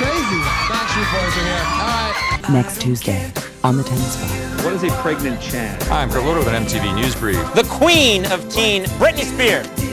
crazy. Backstreet Boys are here. All right. Next Tuesday on the 10 Spot. What is a pregnant Chad? Hi, I'm Carlotta with an MTV News Brief. the queen of teen, Britney Spears.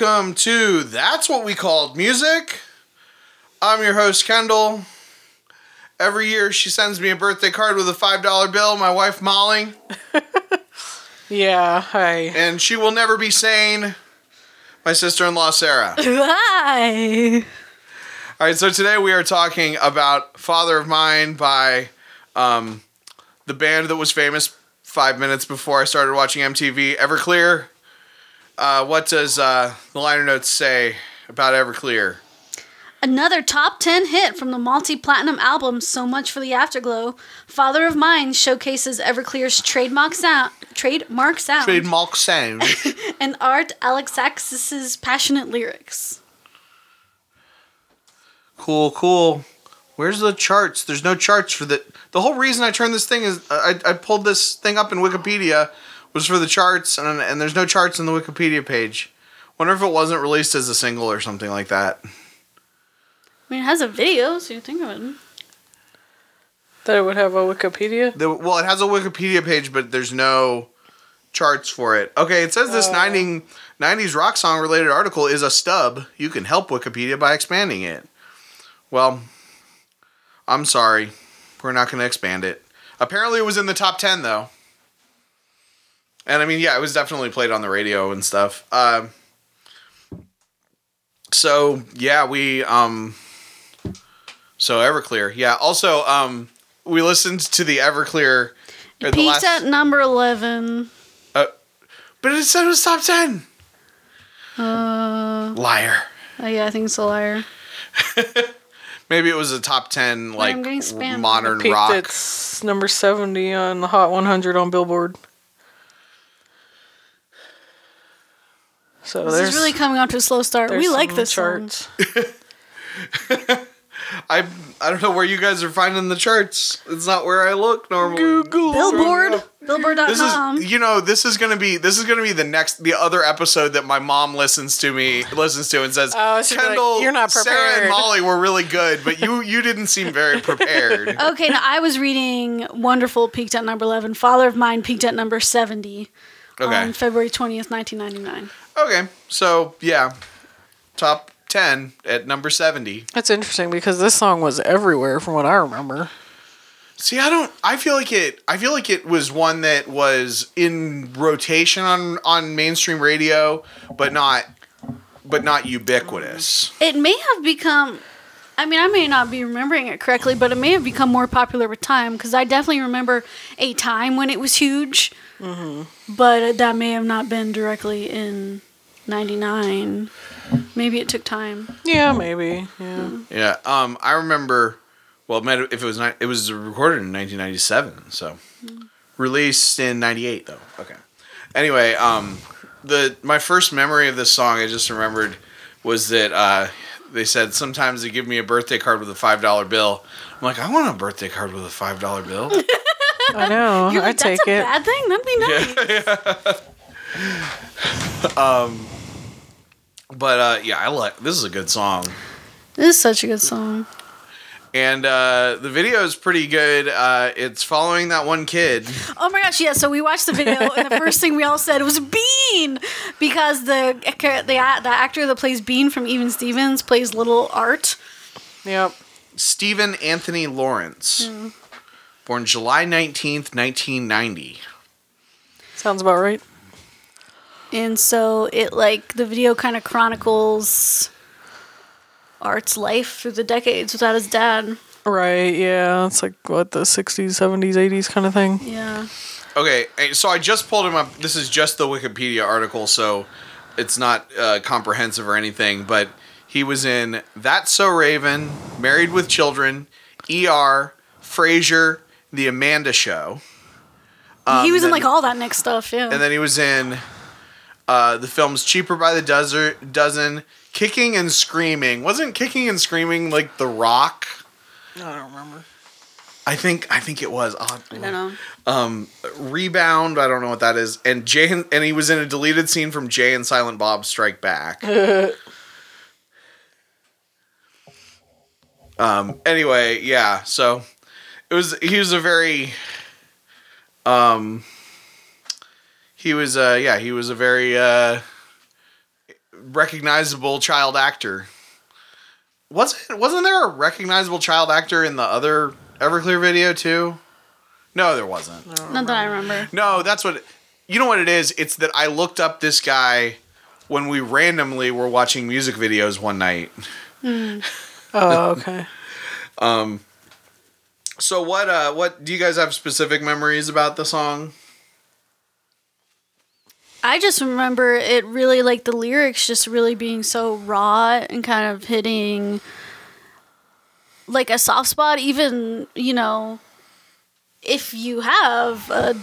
Welcome to That's What We Called Music. I'm your host, Kendall. Every year she sends me a birthday card with a $5 bill, my wife, Molly, Yeah, hi. and she will never be sane, my sister in law, Sarah. Hi. All right, so today we are talking about Father of Mine by um, the band that was famous five minutes before I started watching MTV, Everclear. Uh, what does uh, the liner notes say about Everclear? Another top 10 hit from the multi platinum album So Much for the Afterglow, Father of Mine showcases Everclear's trademark sound, trademark sound Trademark sound. and Art Alexakis's passionate lyrics. Cool, cool. Where's the charts? There's no charts for the. The whole reason I turned this thing is I, I pulled this thing up in Wikipedia was for the charts, and and there's no charts in the Wikipedia page. Wonder if it wasn't released as a single or something like that. I mean, it has a video, so you think of it. That it would have a Wikipedia. The, well, it has a Wikipedia page, but there's no charts for it. Okay, it says this 90, 90s rock song related article is a stub. You can help Wikipedia by expanding it. Well, I'm sorry. We're not going to expand it. Apparently, it was in the top 10, though. And I mean, yeah, it was definitely played on the radio and stuff. Um, so, yeah, we. um So, Everclear. Yeah. Also, um we listened to the Everclear. or the Peaked last- at number 11. but it said it was top 10. Uh, Liar. oh yeah, I think it's a liar. Maybe it was a top 10 like I'm getting spammed. modern Peaked rock. at s- number 70 on the Hot 100 on Billboard. So This there's is really coming off to a slow start. We like some this song. charts. I I don't know where you guys are finding the charts. It's not where I look normally. Google. Billboard, This Billboard.com. is you know this is gonna be this is gonna be the next the other episode that my mom listens to me listens to and says Oh, she'll like, Kendall "You're not Sarah and prepared." Molly were really good but you you didn't seem very prepared Okay, now I was reading Wonderful peaked at number 11. Father of Mine peaked at number 70 okay on February 20th, 1999. Okay so yeah top ten at number seventy That's interesting because this song was everywhere from what I remember. See, I don't. I feel like it. I feel like it was one that was in rotation on on mainstream radio, but not, but not ubiquitous. It may have become. I mean, I may not be remembering it correctly, but it may have become more popular with time because I definitely remember a time when it was huge, mm-hmm. but that may have not been directly in 99. Maybe it took time. Yeah, maybe. Yeah. Yeah. Um. I remember. Well, it might have- if it was not, it was recorded in 1997. So, released in '98 though. Okay. Anyway, um, the my first memory of this song I just remembered was that uh, they said sometimes they give me a birthday card with a five dollar bill. I'm like, I want a birthday card with a five dollar bill. I know. You're I like, take that's a it. bad thing? That'd be nice. but uh, yeah, I like this is a good song. This is such a good song. and uh, the video is pretty good. Uh, it's following that one kid. Oh my gosh, yeah. So we watched the video, and the first thing we all said was Bean, because the the the actor that plays Bean from Even Stevens plays Little Art. Yep. Stephen Anthony Lawrence, born July nineteenth, nineteen ninety. Sounds about right. And so it like the video kind of chronicles Art's life through the decades without his dad. Right, yeah. It's like what the 60s, 70s, 80s kind of thing. Yeah. Okay, so I just pulled him up. This is just the Wikipedia article, so it's not uh, comprehensive or anything, but he was in That's So Raven, Married with Children, ER, Frasier, The Amanda Show. he was in like all that Nick stuff. Yeah. And then he was in uh, the films Cheaper by the Dozen, dozen Kicking and Screaming. Wasn't Kicking and Screaming like The Rock? No, I don't remember. I think I think it was. Oh, I don't know. um, Rebound. I don't know what that is. And Jay and, and he was in a deleted scene from Jay and Silent Bob Strike Back. um. Anyway, yeah. So it was. He was a very. Um. He was. Uh. Yeah. He was a very. Uh. Recognizable child actor. Wasn't wasn't there a recognizable child actor in the other Everclear video too? No, there wasn't. Not that I remember. No, that's what. You know what it is? It's that I looked up this guy when we randomly were watching music videos one night. Oh, okay. um So what? Uh, what do you guys have specific memories about the song? I just remember it really like the lyrics just really being so raw and kind of hitting like a soft spot. Even you know, if you have a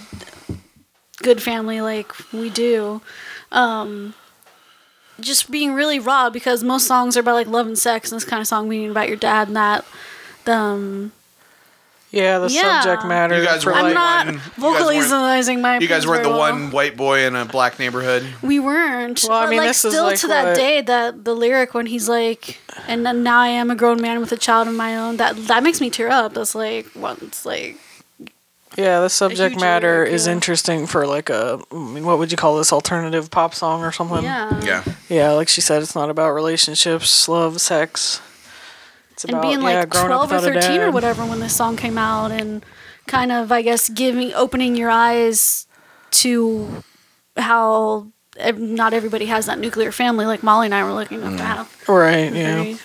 good family like we do, um, just being really raw because most songs are about like love and sex, and this kind of song being about your dad and that. Um, Yeah, the Yeah. subject matter. You guys for were I'm like- not one- you guys weren't- vocalizing my. You guys opinions weren't the very well. one white boy in a black neighborhood. We weren't. Well, I but mean, like this is still like to that what- day, that the lyric when he's like, "And then now I am a grown man with a child of my own." That that makes me tear up. That's like once like Yeah, the subject huge matter lyric, is yeah. interesting for like a, I mean, what would you call this alternative pop song or something? yeah. Yeah. Yeah, like she said, it's not about relationships, love, sex. It's And about being like growing up twelve or thirteen or whatever when this song came out, and kind of I guess giving opening your eyes to how not everybody has that nuclear family like Molly and I were looking up to have. Right. Yeah.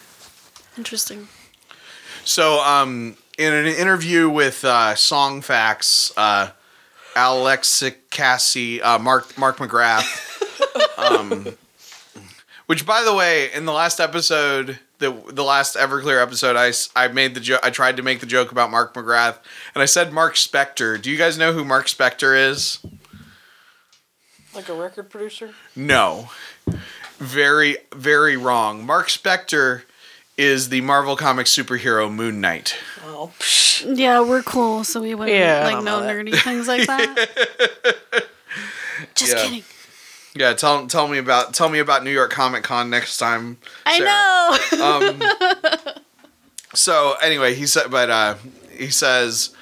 Interesting. So, um, in an interview with uh, Song Facts, uh, Alexa Cassie, uh, Mark Mark McGrath, um, which, by the way, in the last episode, the the last Everclear episode, I, s- I made the joke. I tried to make the joke about Mark McGrath, and I said Mark Spector. Do you guys know who Mark Spector is? Like a record producer. No. Very, very wrong. Mark Spector is the Marvel Comics superhero Moon Knight. Oh, psh. Yeah, we're cool, so we wouldn't Yeah, like don't know know nerdy things like that. Just Yeah. kidding. Yeah, tell tell me about tell me about New York Comic Con next time. I Sarah. know. So anyway, he said, but uh, he says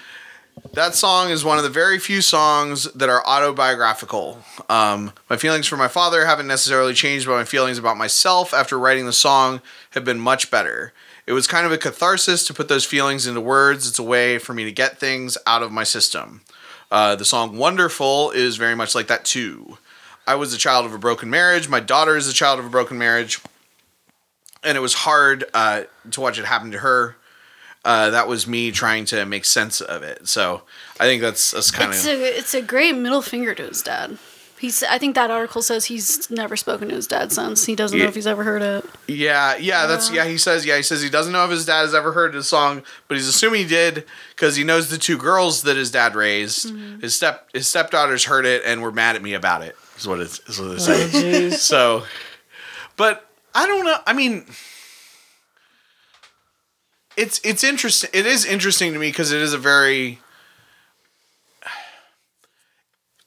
that song is one of the very few songs that are autobiographical. Um, my feelings for my father haven't necessarily changed, but my feelings about myself after writing the song have been much better. It was kind of a catharsis to put those feelings into words. It's a way for me to get things out of my system. Uh, the song Wonderful is very much like that too. I was a child of a broken marriage. My daughter is a child of a broken marriage. And it was hard uh, to watch it happen to her. Uh, that was me trying to make sense of it. So I think that's, that's kind it's of. a it's a great middle finger to his dad. He's I think that article says he's never spoken to his dad since. He doesn't Yeah. know if he's ever heard it. Yeah, yeah, that's yeah. He says yeah. He says he doesn't know if his dad has ever heard the song, but he's assuming he did because he knows the two girls that his dad raised. Mm-hmm. His step his stepdaughters heard it and were mad at me about it. Is what it's is what they Oh, say. jeez. so, but I don't know. I mean, it's it's interesting. It is interesting to me because it is a very.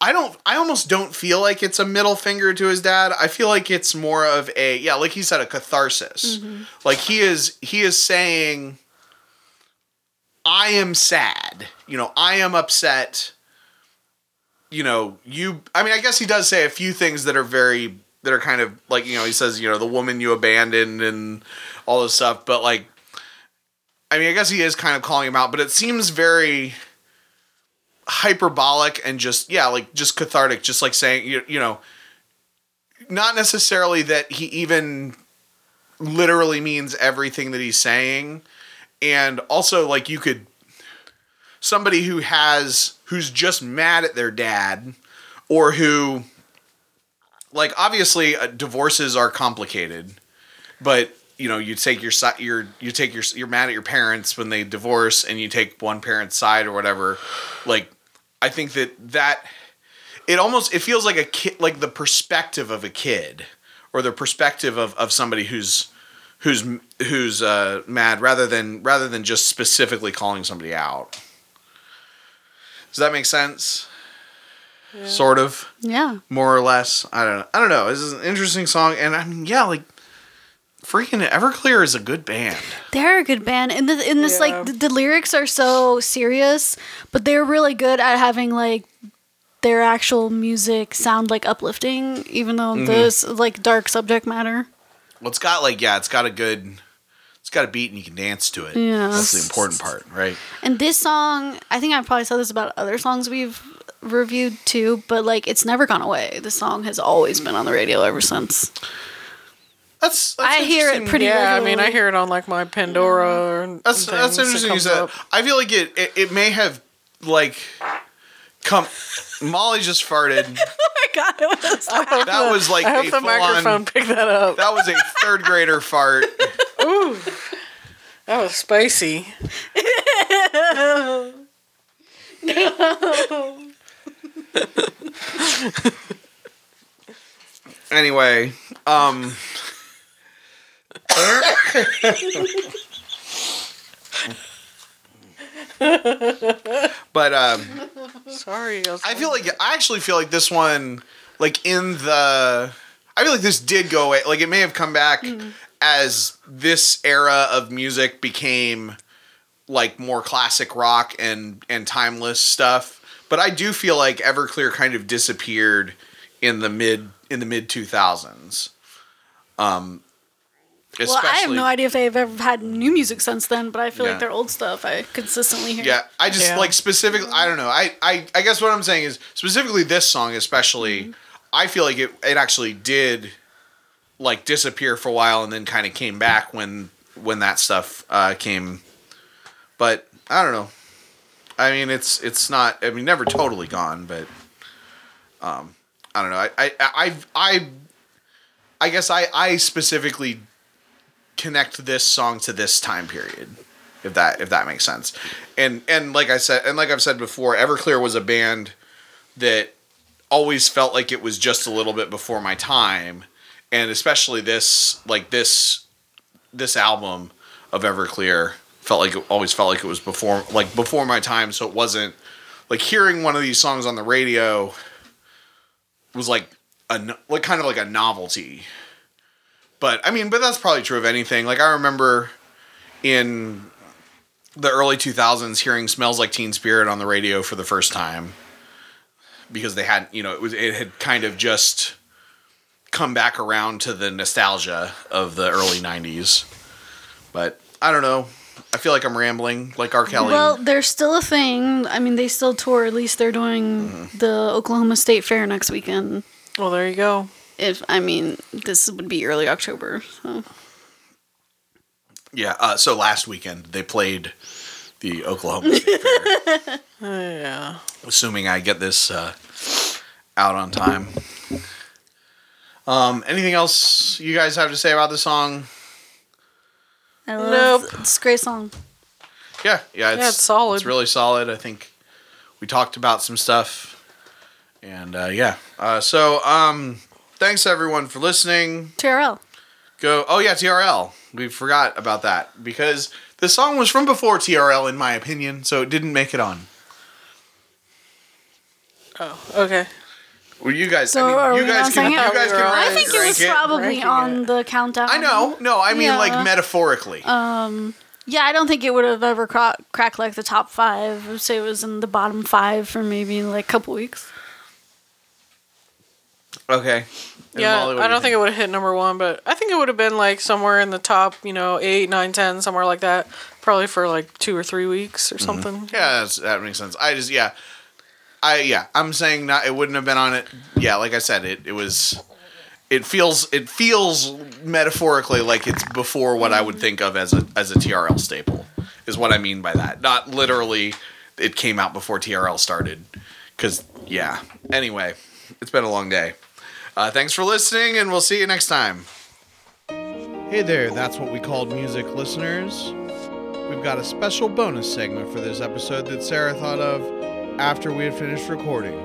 I don't. I almost don't feel like it's a middle finger to his dad. I feel like it's more of a yeah, like he said, a catharsis. Mm-hmm. Like he is he is saying, I am sad. You know, I am upset. You know, you. I mean, I guess he does say a few things that are very that are kind of like you know he says you know the woman you abandoned and all this stuff, but like. I mean, I guess he is kind of calling him out, but it seems very hyperbolic and just yeah like just cathartic just like saying you, you know not necessarily that he even literally means everything that he's saying and also like you could somebody who has who's just mad at their dad or who like obviously uh, divorces are complicated, but you know you take your side, your you take your you're mad at your parents when they divorce, and you take one parent's side or whatever. Like, I think that that it almost it feels like a kid, like the perspective of a kid, or the perspective of of somebody who's who's who's uh, mad rather than rather than just specifically calling somebody out. Does that make sense? Sort of Yeah. more or less. I don't know. I don't know. This is an interesting song, and I mean, yeah, like freaking Everclear is a good band. They're a good band, and the, in this Yeah. like the, the lyrics are so serious, but they're really good at having like their actual music sound like uplifting, even though Mm-hmm. this like dark subject matter. Well, it's got like yeah, it's got a good, it's got a beat, and you can dance to it. Yeah. that's the important part, right? And this song, I think I probably said this about other songs we've reviewed too, but like it's never gone away. This song has always been on the radio ever since. That's, that's I hear it pretty Yeah, I mean, I hear it on like my Pandora. And That's and that's things. It interesting. You said. up. I feel like it, it. It may have like come. Molly just farted. Oh my god, it was That was like I hope a the full on. microphone picked that up. That was a third grader fart. That was spicy. Anyway, um. but um, Sorry, I, was I feel like I actually feel like this one, like in the, I feel like this did go away. Like it may have come back as this era of music became like more classic rock and and timeless stuff. But I do feel like Everclear kind of disappeared in the mid in the mid two thousands. Um, Well, I have no idea if they've ever had new music since then, but I feel Yeah. like their old stuff I consistently hear. Yeah, I just Yeah. like specifically. I don't know. I, I I guess what I'm saying is specifically this song, especially. I feel like it it actually did like disappear for a while and then kind of came back when when that stuff uh, came. But I don't know. I mean, it's it's not. I mean, never totally gone, but um, I don't know. I I I I, I guess I I specifically connect this song to this time period if that if that makes sense. And and like I said and like I've said before, Everclear was a band that always felt like it was just a little bit before my time and especially this like this this album of Everclear felt like it always felt like it was before like before my time so it wasn't like hearing one of these songs on the radio was like a like kind of like a novelty. But I mean but that's probably true of anything. Like I remember in the early 2000s hearing smells like teen spirit on the radio for the first time because they hadn't you know it was it had kind of just come back around to the nostalgia of the early 90s but i don't know i feel like i'm rambling like r kelly Well, there's still a thing. I mean, they still tour. At least they're doing Mm-hmm. the Oklahoma State Fair next weekend. well, there you go. If I mean, this would be early October. So yeah uh, so last weekend they played the oklahoma state fair Yeah. assuming i get this uh, out on time um anything else you guys have to say about the song I love Nope. It's a great song. Yeah, yeah, it's, Yeah, it's solid. It's really solid. I think we talked about some stuff, and uh, yeah. Uh, so, um, thanks everyone for listening. TRL. Go. Oh yeah, TRL. We forgot about that because the song was from before TRL, in my opinion, so it didn't make it on. Oh, okay. Well, you guys. so I mean, you guys can. saying You it? guys can. I I think it was probably ranking on the countdown. I know. No, I mean like Yeah. metaphorically. Yeah, I don't think it would have ever cra- cracked like the top five. I would say it was in the bottom five for maybe like a couple weeks. okay. And Yeah, Molly, I do you don't think it would have hit number one, but I think it would have been like somewhere in the top, you know, eight, nine, ten, somewhere like that. Probably for like two or three weeks Mm-hmm. or something. Yeah, that's, that makes sense. I just yeah, I yeah, I'm saying not. It wouldn't have been on it. Yeah, like I said, it it was. It feels it feels metaphorically like it's before what I would think of as a as a TRL staple is what I mean by that. Not literally, it came out before TRL started. Because yeah. Anyway, it's been a long day. Uh, thanks for listening, and we'll see you next time. Hey there, that's what we called music listeners. We've got a special bonus segment for this episode that Sarah thought of after we had finished recording.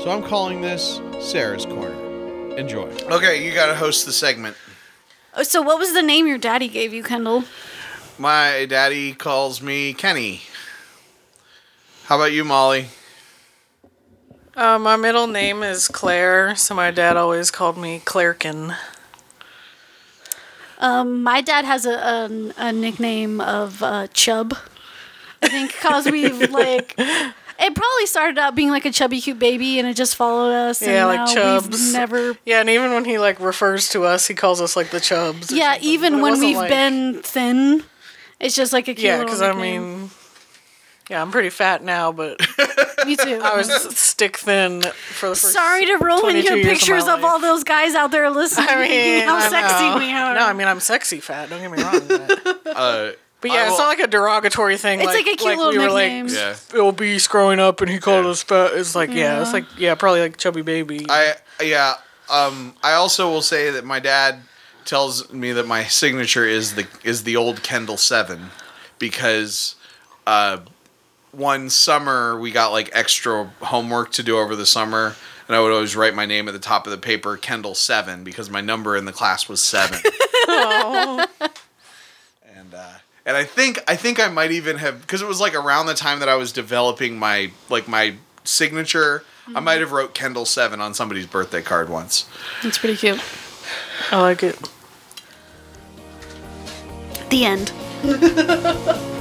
So I'm calling this Sarah's Corner. Enjoy. Okay, you gotta host the segment. Oh, So, what was the name your daddy gave you, Kendall? My daddy calls me Kenny. How about you, Molly? Uh, my middle name is Claire, so my dad always called me Clairkin. Um, my dad has a, a, a nickname of uh, Chub. I think because we've like. It probably started out being like a chubby cute baby, and it just followed us. Yeah, and like now Chubs. Never. Yeah, and even when he like refers to us, he calls us like the Chubs. Yeah, something, even when we've like- been thin, it's just like a cute Yeah, because I mean, yeah, I'm pretty fat now, but me too. I was stick thin for the first. Sorry to ruin 22 your years of pictures of, all those guys out there listening. I mean, how I sexy know. we are. No, I mean I'm sexy fat. Don't get me wrong. But, Uh, but I yeah, it's will- not like a derogatory thing. It's like, like a cute little we were nickname. like yeah. obese growing up, and he called Yeah. us fat. It's like yeah, it's like yeah, probably like chubby baby. I yeah. Um, I also will say that my dad tells me that my signature is the is the old Kendall Seven because uh, one summer we got like extra homework to do over the summer, and I would always write my name at the top of the paper, Kendall Seven, because my number in the class was seven. and I think I think I might even have because it was like around the time that I was developing my like my signature. I might have wrote Kendall Seven on somebody's birthday card once. It's pretty cute. I like it. The end.